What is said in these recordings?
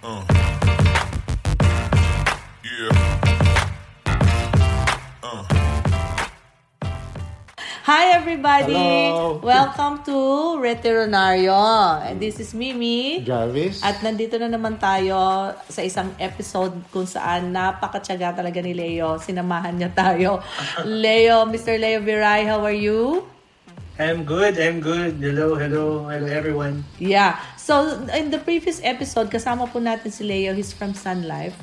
Uh. Yeah. Uh. Hi everybody! Hello. Welcome to Veterinario. And this is Mimi. Jarvis. At nandito na naman tayo sa isang episode kung saan napakatsaga talaga ni Leo. Sinamahan niya tayo. Leo, Mr. Leo Viray, how are you? I'm good, I'm good. Hello, hello, hello everyone. Yeah. So, in the previous episode, kasama po natin si Leo. He's from Sun Life.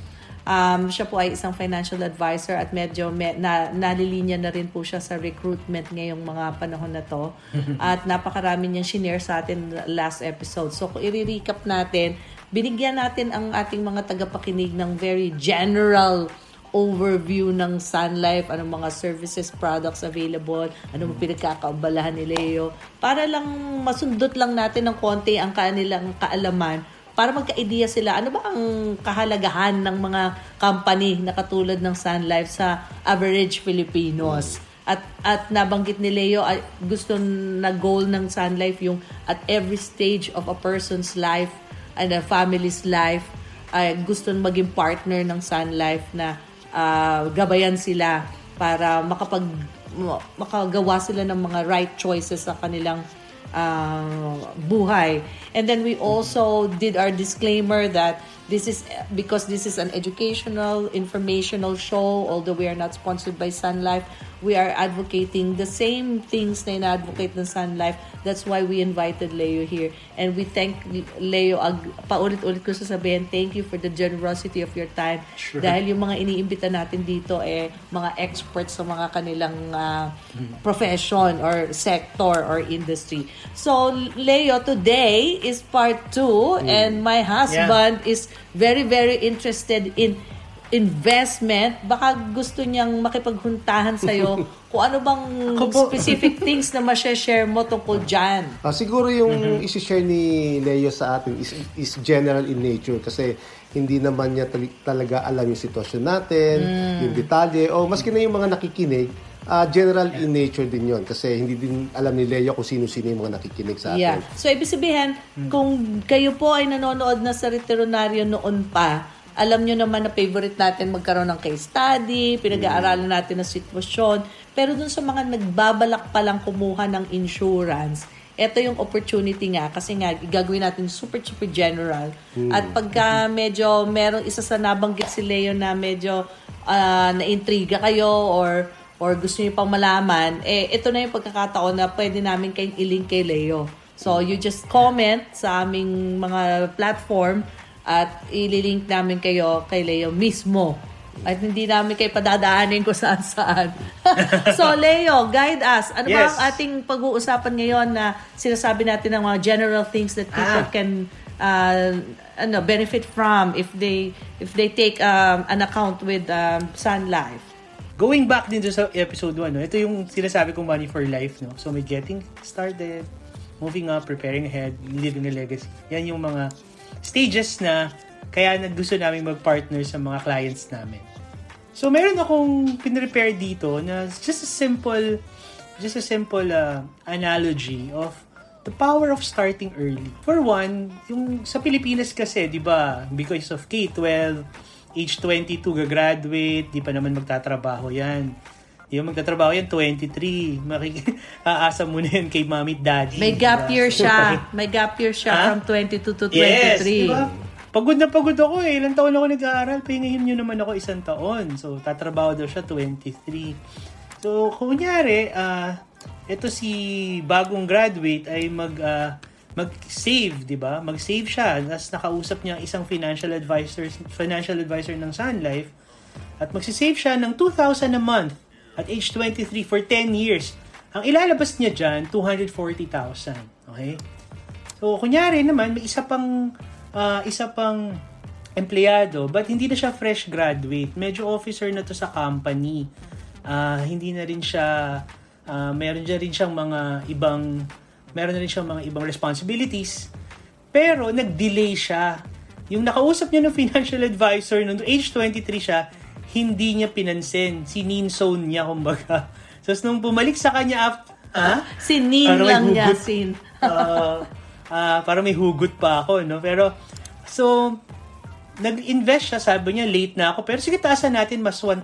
Um, siya po ay isang financial advisor at medyo me, na, nalilinya na rin po siya sa recruitment ngayong mga panahon na to. at napakarami niyang shinare sa atin last episode. So, kung i-recap natin, binigyan natin ang ating mga tagapakinig ng very general overview ng Sun Life, anong mga services, products available, anong mga pinagkakaabalahan ni Leo, para lang masundot lang natin ng konti ang kanilang kaalaman para magka-idea sila ano ba ang kahalagahan ng mga company na katulad ng Sun Life sa average Filipinos. At at nabanggit ni Leo ay gusto na goal ng Sun Life yung at every stage of a person's life and a family's life ay gusto maging partner ng Sun Life na ah, gabayan sila para makapag makagawa sila ng mga right choices sa kanilang uh, buhay. And then we also did our disclaimer that this is because this is an educational, informational show, although we are not sponsored by Sun Life, we are advocating the same things na ina-advocate ng Sun Life. That's why we invited Leo here. And we thank Leo, ag, paulit-ulit ko sasabihin, thank you for the generosity of your time. Sure. Dahil yung mga iniimbita natin dito eh mga experts sa mga kanilang ah, profession or sector or industry. So Leo today is part 2 and my husband is very very interested in investment. Baka gusto niyang makipaghuntahan sa'yo kung ano bang specific things na ma-share mo tungkol dyan. Ah, siguro yung isi-share ni Leo sa atin is, is general in nature kasi hindi naman niya tali- talaga alam yung sitwasyon natin, yung detalye, o maski na yung mga nakikinig, ah, general in nature din yon kasi hindi din alam ni Leo kung sino-sino yung mga nakikinig sa Yeah. atin. So, ibig sabihin, kung kayo po ay nanonood na sa Veterinario noon pa, alam nyo naman na favorite natin magkaroon ng case study, pinag-aaralan natin ng sitwasyon. Pero dun sa mga nagbabalak pa lang kumuha ng insurance, ito yung opportunity nga kasi nga gagawin natin super super general. At pagka medyo merong isa sa nabanggit si Leo na medyo ah, na-intriga kayo or or gusto niyo pang malaman, eh ito na yung pagkakataon na pwede namin kayong ilink kay Leo. So you just comment sa aming mga platform at ililink namin kayo kay Leo mismo. At hindi namin kayo padadaanin kung saan saan. so Leo, guide us. Ano ba Yes. ang ating pag-uusapan ngayon na sinasabi natin ng mga general things that people Ah. can uh, ano benefit from if they if they take um, an account with um, Sun Life. Going back din sa episode 1, no? ito yung sinasabi kong money for life. No? So may getting started, moving up, preparing ahead, living a legacy. Yan yung mga stages na kaya gusto namin mag-partner sa mga clients namin. So meron akong pinrepare dito na just a simple just a simple uh, analogy of the power of starting early. For one, yung sa Pilipinas kasi, 'di ba, because of K-12, age 22 gagraduate, di pa naman magtatrabaho 'yan. Yung magtatrabaho yan, 23. Makik- aasa mo na yan kay mami at daddy. May gap diba? year siya. May gap year siya Ha? from 22 to 23. Yes, diba? Pagod na pagod ako eh. Ilang taon ako nag-aaral. Pahingahim nyo naman ako isang taon. So, tatrabaho daw siya 23. So, kunyari, ah ito si bagong graduate ay mag ah, mag-save, 'di ba? Mag-save siya. Tapos nakausap niya ang isang financial advisor, financial advisor ng Sun Life at magsisave siya ng 2,000 a month at age 23 for 10 years. Ang ilalabas niya dyan, 240,000. Okay? So, kunyari naman, may isa pang, ah, isa pang empleyado, but hindi na siya fresh graduate. Medyo officer na to sa company. Ah, hindi na rin siya, ah, meron na rin siyang mga ibang, meron na rin siyang mga ibang responsibilities. Pero, nag-delay siya. Yung nakausap niya ng financial advisor, nung age 23 siya, hindi niya pinansin. Sininzone niya, kumbaga. So, nung bumalik sa kanya, after, ah? Si Nin Parang lang niya, sin. Ah, ah, parang may hugot pa ako, no? Pero, so, nag-invest siya, sabi niya, late na ako. Pero sige, taasan natin mas 1,000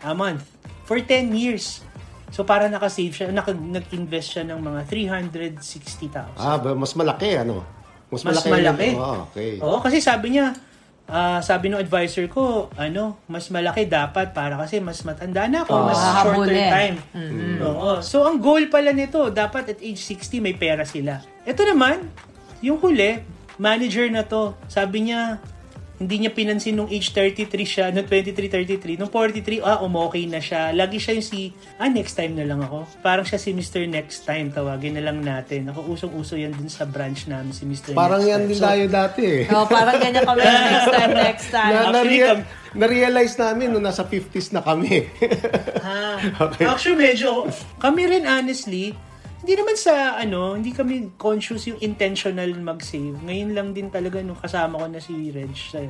a month for 10 years. So, para nakasave siya, naka, nag-invest siya ng mga 360,000. Ah, ba- mas malaki, ano? Mas malaki. Oh, okay. Oo, kasi sabi niya, ah, sabi ng advisor ko, ano, mas malaki dapat para kasi mas matanda na ako, mas Ah, shorter habulin. time. Oo. So, ang goal pala nito, dapat at age 60 may pera sila. Ito naman, yung huli, manager na to, sabi niya, hindi niya pinansin nung age 33 siya, nung 23, 33. Nung 43, ah, umokay na siya. Lagi siya yung si, ah, next time na lang ako. Parang siya si Mr. Next Time, tawagin na lang natin. Ako, usong-uso yan dun sa branch namin, si Mr. Parang Next yan Time. din So, tayo dati eh. Oh, parang ganyan kami next time, next time. Na, na, Actually, na-realize namin nung nasa 50s na kami. Ah, Okay. Actually, medyo, kami rin honestly, hindi naman sa, ano, hindi kami conscious yung intentional mag-save. Ngayon lang din talaga nung kasama ko na si Reg sa,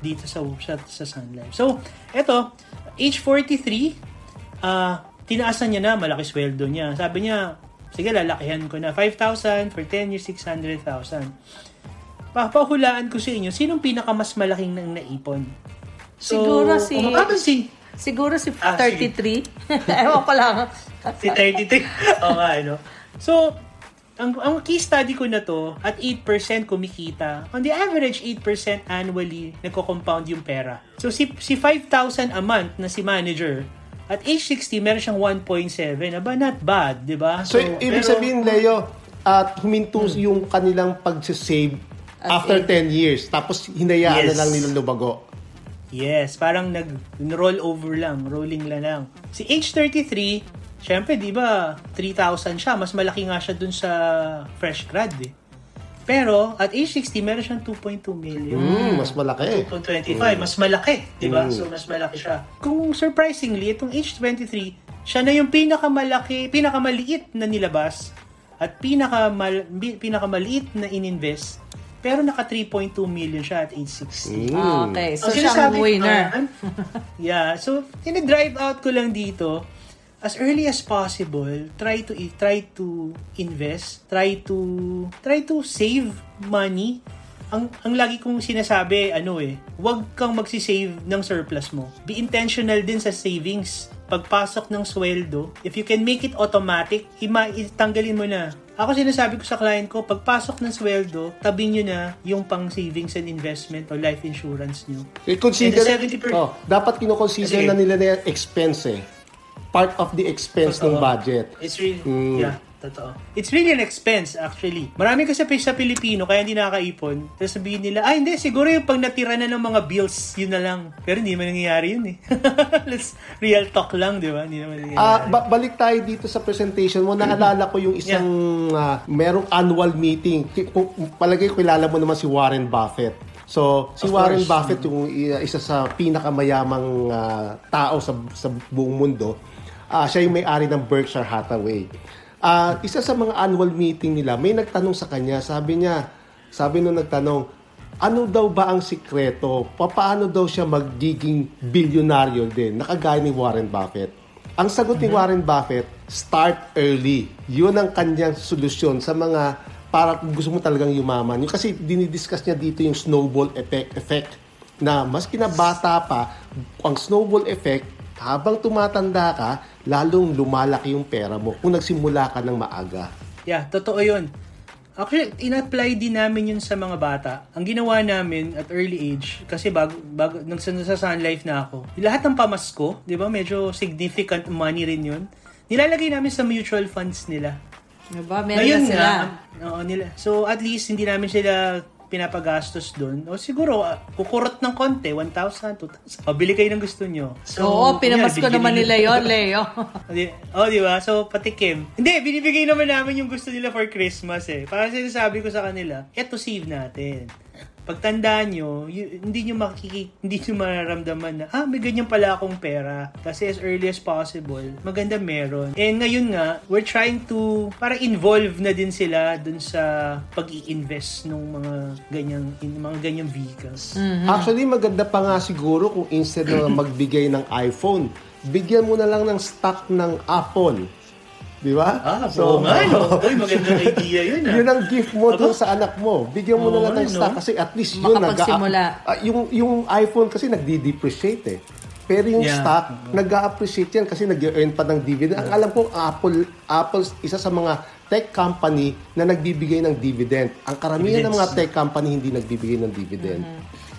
dito sa, sa, sa Sun Life. So, eto, age 43, ah, tinaasan niya na, malaki sweldo niya. Sabi niya, sige, lalakihan ko na. 5,000 for 10 years, 600,000. Papahulaan ko sa inyo, sinong pinakamas malaking nang naipon? Siguro si- Kumakaban si Siguro si Ah, 33. Ewan ko lang. si 33. Oo nga, ano. So, ang, ang key study ko na to, at 8% kumikita. On the average, 8% annually, nagko-compound yung pera. So, si, si 5,000 a month na si manager, at age 60, meron siyang 1.7. Aba, not bad, di ba? so, ibig pero- sabihin, Leo, at huminto yung kanilang pag-save At after eight. 10 years. Tapos, hinayaan Yes. na lang nila lumago. Yes, parang nag-roll over lang, rolling lang lang. Si age 33, syempre, di ba, 3,000 siya. Mas malaki nga siya dun sa fresh grad eh. Pero, at age 60, meron siyang 2.2 million. Hmm, mas malaki. 2.25, mas malaki, di ba? So, mas malaki siya. Kung surprisingly, itong age 23, siya na yung pinakamalaki, pinakamaliit na nilabas at pinakamal, pinakamaliit na ininvest. Pero naka 3.2 million siya at age 60. Hmm. Okay, so Ang sinasabi ko, winner. ah, yeah, so tini-drive out ko lang dito as early as possible, try to try to invest, try to try to save money. Ang ang lagi kong sinasabi ano eh, huwag kang magsi-save ng surplus mo. Be intentional din sa savings. Pagpasok ng sweldo, if you can make it automatic, ima itanggalin mo na. Ako sinasabi ko sa client ko, pagpasok ng sweldo, tabi nyo na yung pang savings and investment o life insurance nyo. Consider, And the 70% oh, dapat kinoconsider na nila na yan expense eh. Part of the expense ng Totoo. budget. It's really, Mm. yeah, totoo. It's really an expense, actually. Marami kasi sa Pilipino, kaya hindi nakakaipon. Tapos sabihin nila, ah, hindi, siguro yung pag natira na ng mga bills, yun na lang. Pero hindi naman nangyayari yun eh. Let's real talk lang, di ba? Hindi naman nangyayari. Ah, ba- balik tayo dito sa presentation mo. Naalala ko yung isang ah, merong annual meeting. Palagay ko kilala mo naman si Warren Buffett. So, si Of Warren course. Buffett yung isa sa pinakamayamang ah, tao sa sa buong mundo. Ah, siya yung may-ari ng Berkshire Hathaway. Ah, isa sa mga annual meeting nila, may nagtanong sa kanya, sabi niya, sabi nung nagtanong, ano daw ba ang sikreto? Paano daw siya magiging bilyonaryo din? Nakagaya ni Warren Buffett. Ang sagot ni Warren Buffett, start early. Yun ang kanyang solusyon sa mga para kung gusto mo talagang yumaman. Yung kasi dinidiscuss niya dito yung snowball effect, effect na mas kinabata pa, ang snowball effect, habang tumatanda ka, lalong lumalaki yung pera mo kung nagsimula ka ng maaga. Yeah, totoo yun. Actually, in-apply din namin yun sa mga bata. Ang ginawa namin at early age, kasi bago, bago nung sa, sa Sun Life na ako, lahat ng pamasko, di ba, medyo significant money rin yun, nilalagay namin sa mutual funds nila. Diba? Meron Ngayon na sila. nga, oo, nila. So, at least, hindi namin sila pinapagastos doon, o siguro, uh, kukurot ng konti, 1,000, 2,000. Pabili kayo ng gusto nyo. So, Oo, pinamas ko naman nila yon Leo. O, di- oh, di ba? So, patikim. Hindi, binibigay naman namin yung gusto nila for Christmas eh. Parang sinasabi ko sa kanila, eto save natin. Pagtandaan nyo, y- hindi nyo makiki, hindi nyo mararamdaman na, ah, may ganyan pala akong pera. Kasi as early as possible, maganda meron. And ngayon nga, we're trying to, para involve na din sila dun sa pag invest ng mga ganyang, in, mga ganyang vehicles. Actually, maganda pa nga siguro kung instead na magbigay ng iPhone, bigyan mo na lang ng stock ng Apple. Di ba? Ah, oo nga, no? Uy, magandang idea yun, ah. yun ang gift mo dun sa anak mo. Bigyan mo na Oo, lang ng no? stock kasi at least yun nag Makapagsimula. Ah, yung yung iPhone kasi nagdi-depreciate eh. Pero yung Yeah. stock, nag-appreciate yan kasi nag-earn pa ng dividend. Ang alam ko, Apple, Apple, isa sa mga tech company na nagbibigay ng dividend. Ang karamihan ng mga tech company hindi nagbibigay ng dividend.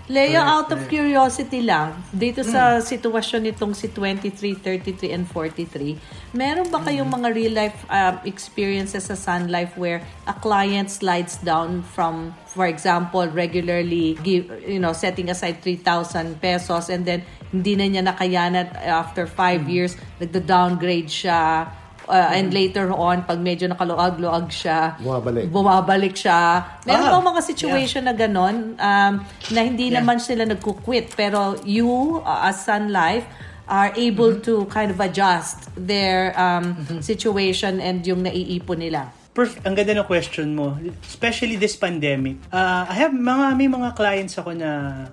Leo, out of curiosity lang, dito sa sitwasyon nitong si 23, 33, and 43, meron ba kayong mga real-life um, experiences sa Sun Life where a client slides down from, for example, regularly give, you know, setting aside 3,000 pesos and then hindi na niya nakayanan after 5 years, nagda-downgrade siya, uh, and later on, pag medyo nakaluag-luag siya, Bumabalik. bumabalik siya. Meron Ah, bang mga situation na ganon um, na hindi Yeah. naman sila nagkukwit pero you uh, as Sun Life are able to kind of adjust their um, situation and yung naiipon nila. Perf- ang ganda ng question mo. Especially this pandemic. Uh, I have mga, may mga clients ako na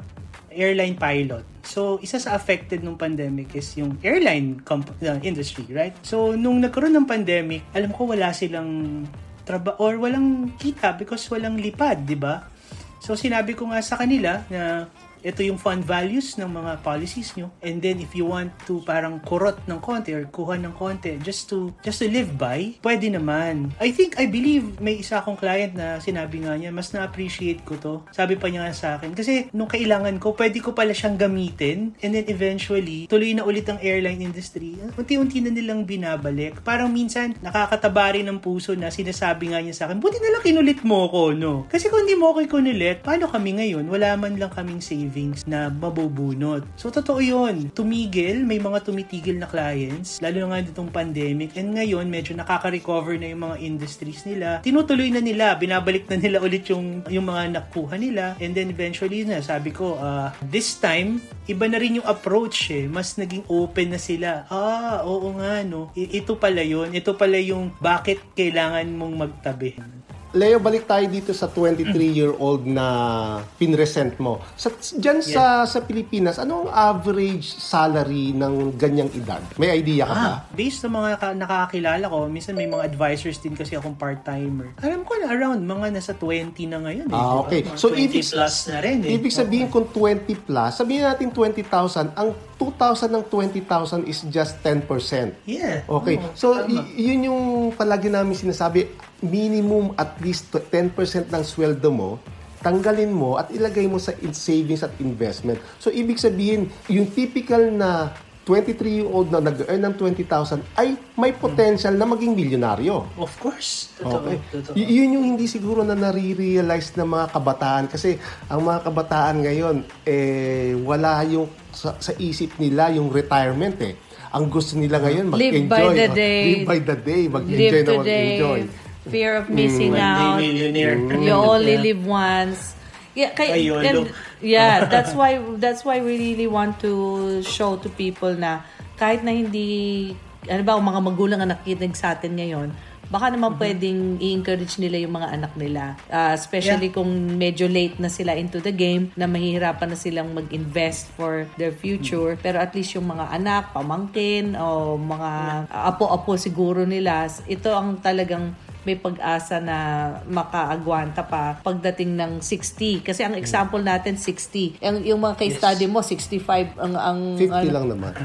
airline pilot. So, isa sa affected nung pandemic is yung airline comp- uh, industry, right? So, nung nagkaroon ng pandemic, alam ko wala silang traba or walang kita because walang lipad, di ba? So, sinabi ko nga sa kanila na ito yung fund values ng mga policies nyo. And then, if you want to parang kurot ng konti or kuha ng konti just to just to live by, pwede naman. I think, I believe, may isa akong client na sinabi nga niya, mas na-appreciate ko to. Sabi pa niya nga sa akin. Kasi, nung kailangan ko, pwede ko pala siyang gamitin. And then, eventually, tuloy na ulit ang airline industry. Unti-unti na nilang binabalik. Parang minsan, nakakataba rin ng puso na sinasabi nga niya sa akin, buti na lang kinulit mo ko, no? Kasi kung hindi mo ako kinulit, paano kami ngayon? Wala man lang kaming savings na mabubunot. So, totoo yun. Tumigil, may mga tumitigil na clients, lalo na nga ditong pandemic. And ngayon, medyo nakaka-recover na yung mga industries nila. Tinutuloy na nila, binabalik na nila ulit yung, yung mga nakuha nila. And then eventually na, sabi ko, ah, this time, iba na rin yung approach eh. Mas naging open na sila. Ah, oo nga, no. I- ito pala yun. Ito pala yung bakit kailangan mong magtabi. Leo, balik tayo dito sa 23-year-old na pinresent mo. Sa, dyan sa, sa Pilipinas, anong average salary ng ganyang edad? May idea ka ba? Ah, based sa mga ka- nakakakilala ko, minsan may mga advisors din kasi akong part-timer. Alam ko na around mga nasa 20 na ngayon. Eh, Ah, ba? okay. So, 20 ibig, plus na rin eh. ibig sabihin kung 20 plus, sabihin natin 20,000, ang 2,000 ng 20,000 is just 10%. Yeah. Okay. Oo, so, tama. y- yun yung palagi namin sinasabi, minimum at least 10% ng sweldo mo, tanggalin mo at ilagay mo sa in- savings at investment. So, ibig sabihin, yung typical na 23-year-old na nag-earn ng 20,000 ay may potential na maging milyonaryo. Of course. Totoo. Okay. Totoo. Y- yun yung hindi siguro na nare-realize ng mga kabataan kasi ang mga kabataan ngayon eh wala yung sa, sa isip nila yung retirement eh. Ang gusto nila ngayon Live mag-enjoy. by the day. Live by the day. Mag-enjoy Live na today, mag-enjoy. Fear of missing day out. millionaire. You only Yeah. live once. Yeah, kay, and, yeah, that's why that's why we really want to show to people na kahit na hindi ano ba, mga magulang ang nakikinig sa atin ngayon, baka naman pwedeng i-encourage nila yung mga anak nila. Ah, especially kung medyo late na sila into the game, na mahihirapan na silang mag-invest for their future. Pero at least yung mga anak, pamangkin, o mga apo-apo siguro nila, ito ang talagang may pag-asa na makaagwanta pa pagdating ng 60. Kasi ang example natin, 60. Ang, yung mga case study mo, 65 ang... ang 50 ano- lang naman.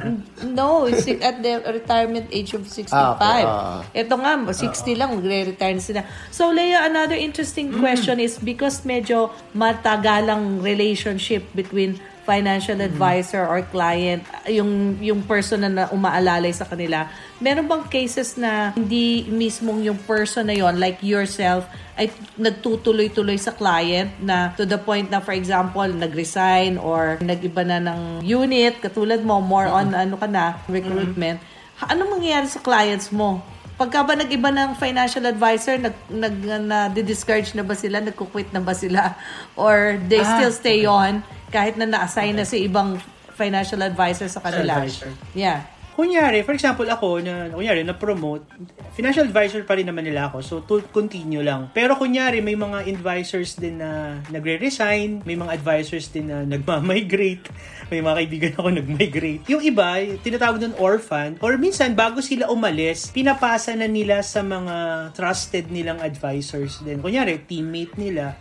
No, it's at the retirement age of 65. Ah, okay. Ah. Ito nga, 60 lang, magre-retire na sila. So, Leia, another interesting question is because medyo matagalang relationship between financial advisor or client, yung yung person na, umaalalay sa kanila. Meron bang cases na hindi mismong yung person na yon like yourself ay nagtutuloy-tuloy sa client na to the point na for example nag-resign or nag-iba na ng unit katulad mo more on ano ka na recruitment. Ano mangyayari sa clients mo? Pagka ba nag-iba ng financial advisor, nag, nag, na discourage na ba sila? Nagkukwit na ba sila? Or they Ah, still stay on kahit na na-assign na si ibang financial advisor sa kanila? Advisor. Yeah. Kunyari, for example, ako, na, kunyari, na-promote, financial advisor pa rin naman nila ako, so to continue lang. Pero kunyari, may mga advisors din na nagre-resign, may mga advisors din na nagma-migrate, may mga kaibigan ako nag-migrate. Yung iba, tinatawag nun orphan, or minsan, bago sila umalis, pinapasa na nila sa mga trusted nilang advisors din. Kunyari, teammate nila,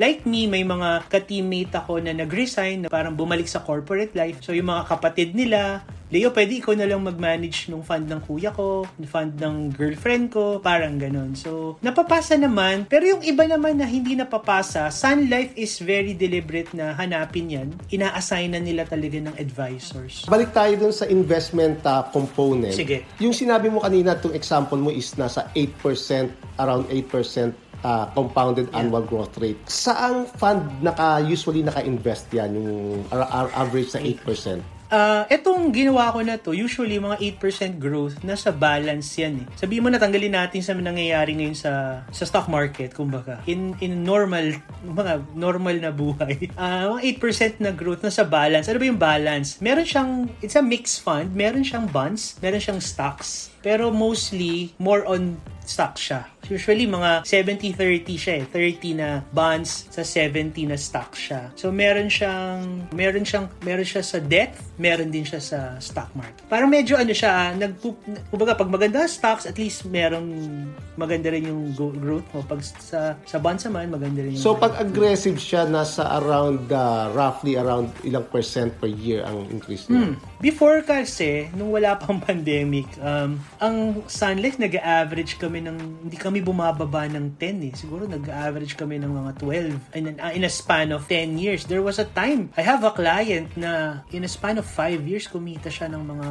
Like me, may mga ka-teammate ako na nag-resign na parang bumalik sa corporate life. So, yung mga kapatid nila, Leo, pwede ikaw na lang mag-manage ng fund ng kuya ko, ng fund ng girlfriend ko, parang ganun. So, napapasa naman. Pero yung iba naman na hindi napapasa, Sun Life is very deliberate na hanapin yan. Ina-assign na nila talaga ng advisors. Balik tayo dun sa investment uh, component. Sige. Yung sinabi mo kanina, itong example mo is nasa 8%, around 8% uh, compounded annual growth rate. Saang fund naka usually naka-invest yan yung average na 8%? Ah, etong ginawa ko na to, usually mga 8% growth, nasa balance yan eh. Sabihin mo na tanggalin natin sa nangyayari ngayon sa sa stock market, kumbaga. In in normal, mga normal na buhay. Ah, mga 8% na growth nasa balance. Ano ba yung balance? Meron siyang, it's a mixed fund, meron siyang bonds, meron siyang stocks. Pero mostly, more on stock siya. Usually, mga 70-30 siya eh. 30 na bonds, sa 70 na stock siya. So, meron siyang, meron siyang, meron siya sa debt, meron din siya sa stock market. Parang medyo ano siya, ah, nag, kumbaga, pag maganda stocks, at least merong maganda rin yung growth mo. Pag sa, sa bonds naman, maganda rin yung So growth. pag aggressive siya, nasa around, uh, roughly around ilang percent per year ang increase niya? Hmm. Before kasi, nung wala pang pandemic, um, ang Sun Life nag-average kami ng, hindi kami bumababa ng 10 eh. Siguro nag-average kami ng mga 12. In, a- in a span of 10 years. There was a time, I have a client na in a span of 5 years, kumita siya ng mga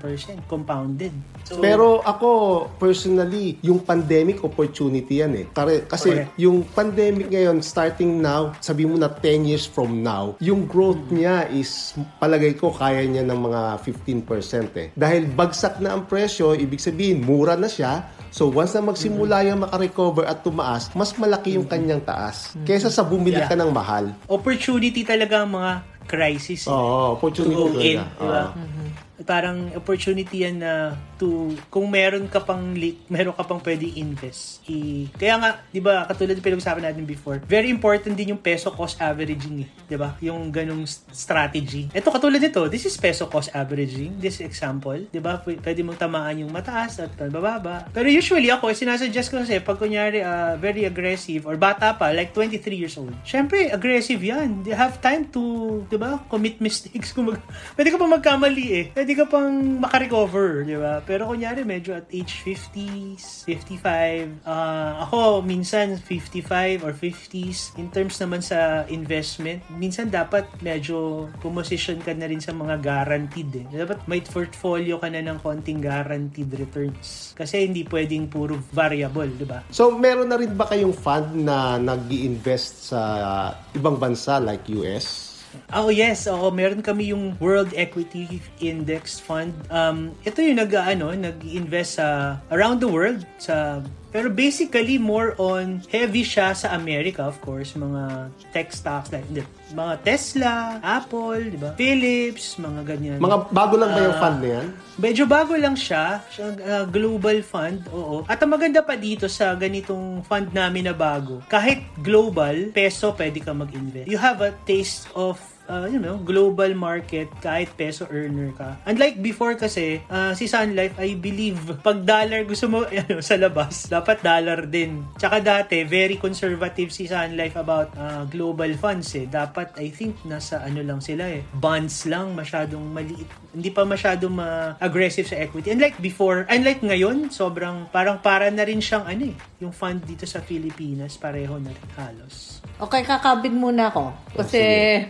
18% compounded. So, Pero ako, personally, yung pandemic opportunity yan eh. Kare, kasi Correct. yung pandemic ngayon, starting now, sabi mo na 10 years from now, yung growth niya is, palagay ko, kaya niya ng mga 15% eh. Dahil bagsak na ang presyo, ibig sabihin, mura na siya, So once na magsimula yung makarecover at tumaas, mas malaki yung kanyang taas. Kesa sa bumili Yeah. ka ng mahal. opportunity talaga ang mga crisis. Oo, opportunity to go in, talaga. di ba? Oo. Parang opportunity yan na to, kung meron ka pang, li- meron ka pang pwede invest. I, kaya nga, di ba, katulad ng pinag-usapan natin before, very important din yung peso cost averaging eh. Di ba? Yung ganong s- strategy. Ito, katulad nito, this is peso cost averaging, this example. Di ba? P- pwede mong tamaan yung mataas at bababa. Pero usually ako, sinasuggest ko kasi, pag kunyari, ah, very aggressive or bata pa, like 23 years old, syempre, aggressive yan. They have time to, di ba, commit mistakes. Kung mag- pwede ka pa magkamali eh. Pwede ka pang makarecover, di ba? Pero kunyari, medyo at age 50s, 55, ah, ako, minsan 55 or 50s, in terms naman sa investment, minsan dapat medyo pumosisyon ka na rin sa mga guaranteed eh. Dapat may portfolio ka na ng konting guaranteed returns. Kasi hindi pwedeng puro variable, di ba? So, meron na rin ba kayong fund na nag invest sa ibang bansa like US? Oh yes, oo, meron kami yung World Equity Index Fund. Um, ito yung nag ano, nag-invest sa around the world sa pero basically more on heavy siya sa America of course, mga tech stocks like hindi, mga Tesla, Apple, di ba? Philips, mga ganyan. Mga bago lang ba yung Ah. fund na yan? Medyo bago lang siya, siya uh, global fund, oo. At ang maganda pa dito sa ganitong fund namin na bago, kahit global, peso pwede ka mag-invest. You have a taste of uh, you know, global market, kahit peso earner ka. Unlike before kasi, uh, si Sun Life, I believe, pag dollar gusto mo ano, sa labas, dapat dollar din. Tsaka dati, very conservative si Sun Life about uh, global funds eh. Dapat, I think, nasa ano lang sila eh. Bonds lang, masyadong maliit. Hindi pa masyadong ma-aggressive sa equity. Unlike before, unlike ngayon, sobrang parang para na rin siyang ano eh, yung fund dito sa Pilipinas, pareho na rin halos. Okay, kakabig muna ako. Kasi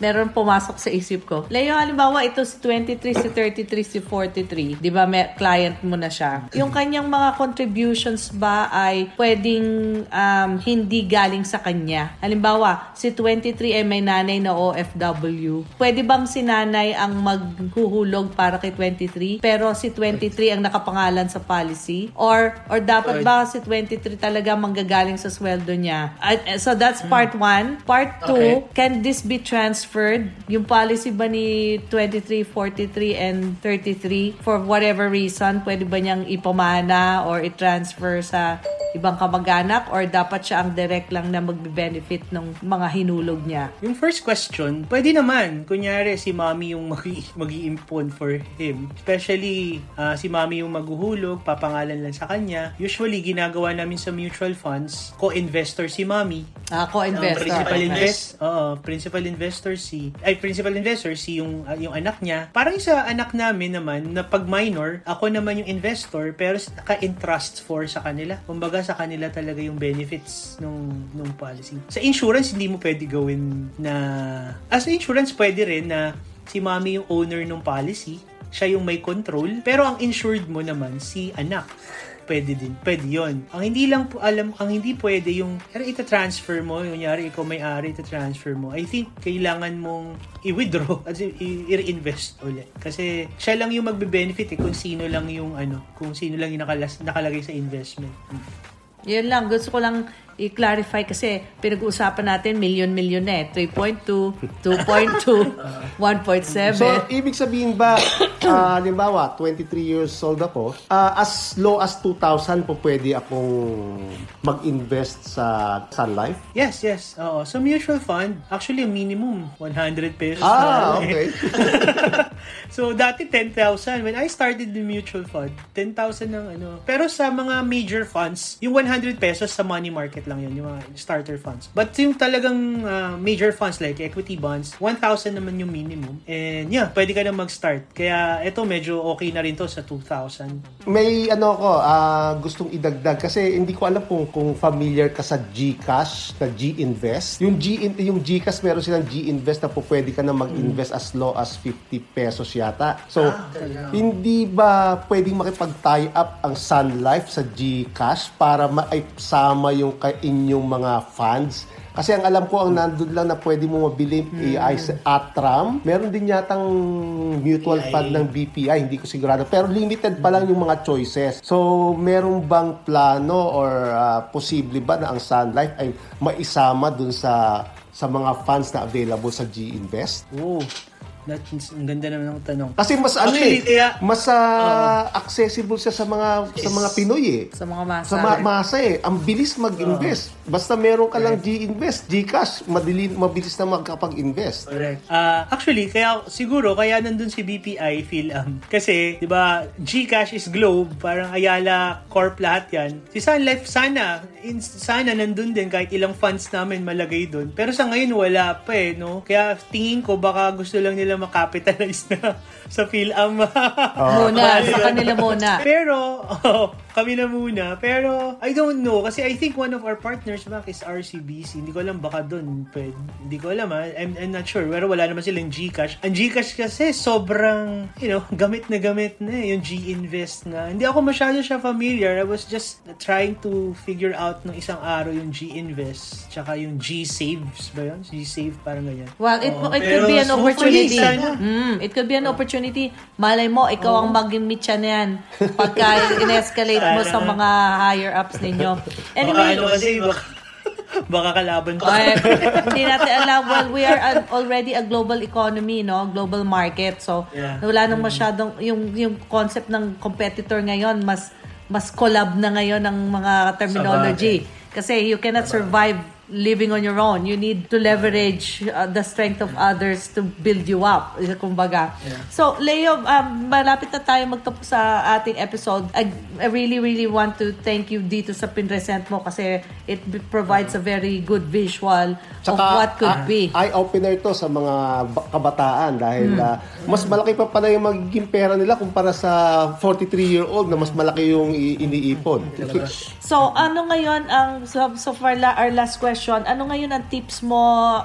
meron pumasok sa isip ko. Leo, halimbawa, ito si 23, si 33, si 43. Di ba, may client mo na siya. Yung kanyang mga contributions ba ay pwedeng um, hindi galing sa kanya? Halimbawa, si 23 ay may nanay na OFW. Pwede bang si nanay ang maghuhulog para kay 23? Pero si 23 ang nakapangalan sa policy? Or, or dapat ba si 23 talaga manggagaling sa sweldo niya? Uh, so that's part 1. Part 2, Okay. can this be transferred? Yung policy ba ni 23, 43, and 33, for whatever reason, pwede ba niyang ipamana or i-transfer sa ibang kamag-anak or dapat siya ang direct lang na magbe-benefit ng mga hinulog niya? Yung first question, pwede naman. Kunyari, si mommy yung mag mag-iimpon for him. Especially, ah, si mommy yung maghuhulog, papangalan lang sa kanya. Usually, ginagawa namin sa mutual funds, co-investor si mommy. Ah, co-investor. principal Okay. invest, oo, principal investor si ay principal investor si yung ah, yung anak niya. Parang sa anak namin naman na pag minor, ako naman yung investor pero naka-entrust for sa kanila. Kumbaga sa kanila talaga yung benefits nung nung policy. Sa insurance hindi mo pwede gawin na as insurance pwede rin na si mommy yung owner ng policy, siya yung may control, pero ang insured mo naman si anak pwede din. Pwede yon. Ang hindi lang po alam, ang hindi pwede yung, ita-transfer mo, yung nyari, ikaw may-ari, ita-transfer mo. I think, kailangan mong i-withdraw at i-reinvest ulit. Kasi, siya lang yung magbe-benefit eh, kung sino lang yung, ano, kung sino lang yung nakalas, nakalagay sa investment. Yun lang, gusto ko lang i-clarify kasi pinag-uusapan natin million-million na eh. 3.2, 2.2, 1.7. So, ibig sabihin ba, ah, halimbawa, 23 years old ako, ah, as low as 2,000 po pwede akong mag-invest sa Sun Life? Yes, yes. Oo. So, mutual fund, actually, minimum 100 pesos. Ah, na, eh. okay. so, dati 10,000. When I started the mutual fund, 10,000 ng ano. Pero sa mga major funds, yung 100 pesos sa money market lang yun, yung mga starter funds. But yung talagang ah, major funds like equity bonds, 1,000 naman yung minimum. And yeah, pwede ka na mag-start. Kaya ito medyo okay na rin to sa 2,000. May ano ko, ah, gustong idagdag kasi hindi ko alam kung kung familiar ka sa GCash, na G-Invest. Yung G yung GCash meron silang G-Invest na po pwede ka na mag-invest as low as 50 pesos yata. So, hindi ba pwedeng makipag-tie up ang Sun Life sa GCash para maisama yung ka inyong mga funds? Kasi ang alam ko, ang nandun lang na pwede mo mabili ay sa Atram. Meron din yatang mutual fund ng BPI, hindi ko sigurado. Pero limited pa lang yung mga choices. So, meron bang plano or ah, posible ba na ang Sun Life ay maisama dun sa sa mga funds na available sa G-Invest? Oh, that's, ang ganda naman ng tanong. Kasi mas ano Actually, eh, kaya- mas ah, accessible siya sa mga sa mga Pinoy eh. sa mga masa. Sa ma- masa eh, ang bilis mag-invest. Basta meron ka lang G-Invest, Gcash, madali, mabilis na magkapag-invest. Correct. Ah, actually, kaya siguro kaya nandun si BPI PhilAm. Kasi, 'di ba, GCash is Globe, parang Ayala Corp lahat 'yan. Si Sun Life sana, in, sana nandun din kahit ilang funds namin malagay doon. Pero sa ngayon wala pa eh, no? Kaya tingin ko baka gusto lang nila makapitalize na sa PhilAm. Muna, sa kanila muna. Pero, oh, kami na muna. Pero, I don't know. Kasi I think one of our partners back is RCBC. Hindi ko alam, baka doon. Pwede. Hindi ko alam, ha? I'm, I'm not sure. Pero wala naman silang Gcash. Ang Gcash kasi, sobrang, you know, gamit na gamit na eh, yung G-Invest na. Hindi ako masyado siya familiar. I was just trying to figure out nung isang araw yung G-Invest. Tsaka yung G-Saves ba yun? G-Save, parang ganyan. Well, it, Oo. it could Pero be an opportunity. sana. Mm, it could be an opportunity. Malay mo, ikaw ang maging mitya na yan pagka in-escalate mo sa mga higher ups ninyo. Anyway, ano kasi, baka, baka kalaban pa. Okay. hindi natin alam. Well, we are an- already a global economy, no? Global market. So, Yeah. wala nang masyadong, yung, yung concept ng competitor ngayon, mas, mas collab na ngayon ng mga terminology. Kasi you cannot survive living on your own. You need to leverage uh, the strength of others to build you up, kumbaga. So, Leo, um, malapit na tayo magtapos sa ating episode. I, I really, really want to thank you dito sa pinresent mo kasi it provides a very good visual of Tsaka, what could ah, be. Eye-opener to sa mga ba- kabataan dahil Hmm. ah, mas malaki pa pala yung magiging pera nila kumpara sa 43-year-old na mas malaki yung iniipon. So, ano ngayon ang so, so for la, our last question, ano ngayon ang tips mo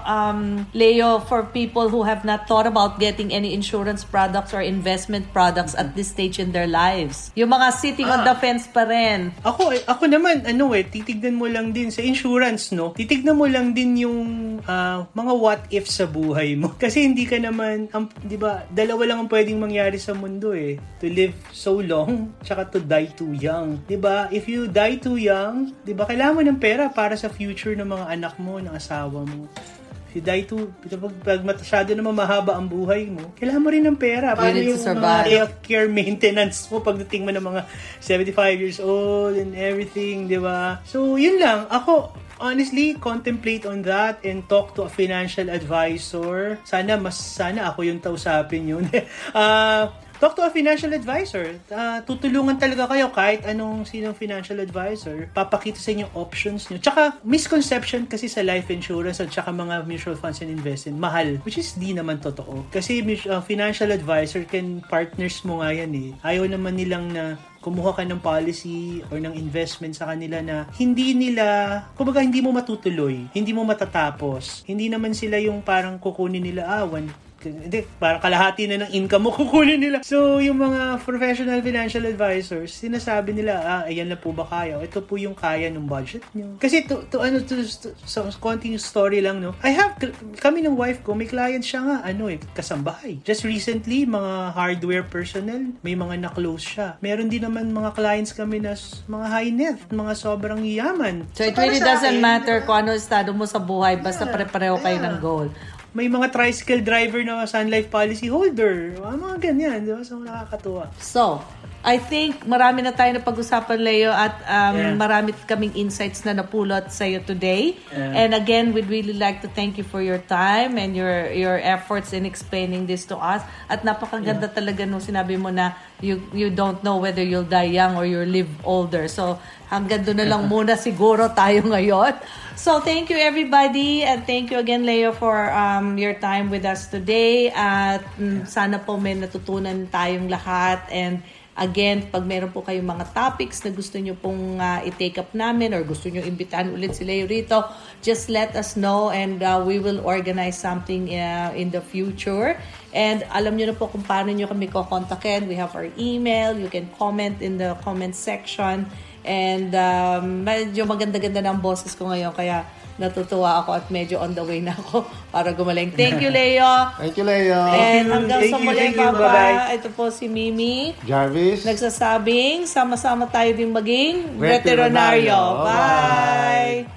um Leo for people who have not thought about getting any insurance products or investment products at this stage in their lives? Yung mga sitting on the fence pa rin. Ako, eh, ako naman, ano eh, titignan mo lang din sa insurance, no? Titignan mo lang din yung ah, mga what if sa buhay mo. Kasi hindi ka naman, ang, di ba, dalawa lang ang pwedeng mangyari sa mundo eh. To live so long, tsaka to die too young. Di ba? If you die too young, di ba, kailangan mo ng pera para sa future ng mga anak mo, ng asawa mo. You die too, pag, pag masyado naman mahaba ang buhay mo, kailangan mo rin ng pera. Paano yung survive. mga healthcare maintenance mo pagdating mo ng mga 75 years old and everything, di ba? So, yun lang. Ako, honestly, contemplate on that and talk to a financial advisor. Sana, mas, sana ako yung tausapin yun. Ah, talk to a financial advisor. Ah, tutulungan talaga kayo kahit anong sinong financial advisor. Papakita sa inyo options nyo. Tsaka, misconception kasi sa life insurance at tsaka mga mutual funds and investment, mahal. Which is di naman totoo. Kasi ah, financial advisor can partners mo nga yan eh. Ayaw naman nilang na kumuha ka ng policy or ng investment sa kanila na hindi nila, kumbaga hindi mo matutuloy, hindi mo matatapos. Hindi naman sila yung parang kukunin nila, ah, one, hindi, parang kalahati na ng income mo kukunin nila. So, yung mga professional financial advisors, sinasabi nila, ah, ayan na po ba kaya? Ito po yung kaya ng budget nyo. Kasi to, to ano, to, to, so, konting story lang, no? I have, kami ng wife ko, may client siya nga, ano eh, kasambahay. Just recently, mga hardware personnel, may mga na-close siya. Meron din naman mga clients kami na mga high net, mga sobrang yaman. So, it para really doesn't akin, matter kung ano estado mo sa buhay, basta pare-pareho kayo ng goal. May mga tricycle driver na Sun Life policy holder. Mga, ganyan, di ba? So, nakakatuwa. So, I think marami na tayo na pag-usapan, Leo, at um, Yeah. marami kaming insights na napulot sa iyo today. Yeah. And again, we'd really like to thank you for your time and your your efforts in explaining this to us. At napakaganda talaga nung sinabi mo na you you don't know whether you'll die young or you'll live older. So, hanggang doon na lang muna siguro tayo ngayon. So, thank you everybody and thank you again Leo for um, your time with us today at mm, sana po may natutunan tayong lahat and Again, pag meron po kayong mga topics na gusto nyo pong uh, i-take up namin or gusto nyo imbitahan ulit si Leo rito, just let us know and uh, we will organize something uh, in the future. And alam nyo na po kung paano nyo kami kukontakin. We have our email. You can comment in the comment section. And um, medyo maganda-ganda ng boses ko ngayon kaya natutuwa ako at medyo on the way na ako para gumaling. Thank you, Leo! Thank you, Leo. And hanggang Thank sa muli, thank you. Baba. Bye-bye. Ito po si Mimi. Jarvis. Nagsasabing, sama-sama tayo din maging Veterinaryo. veterinaryo. Bye!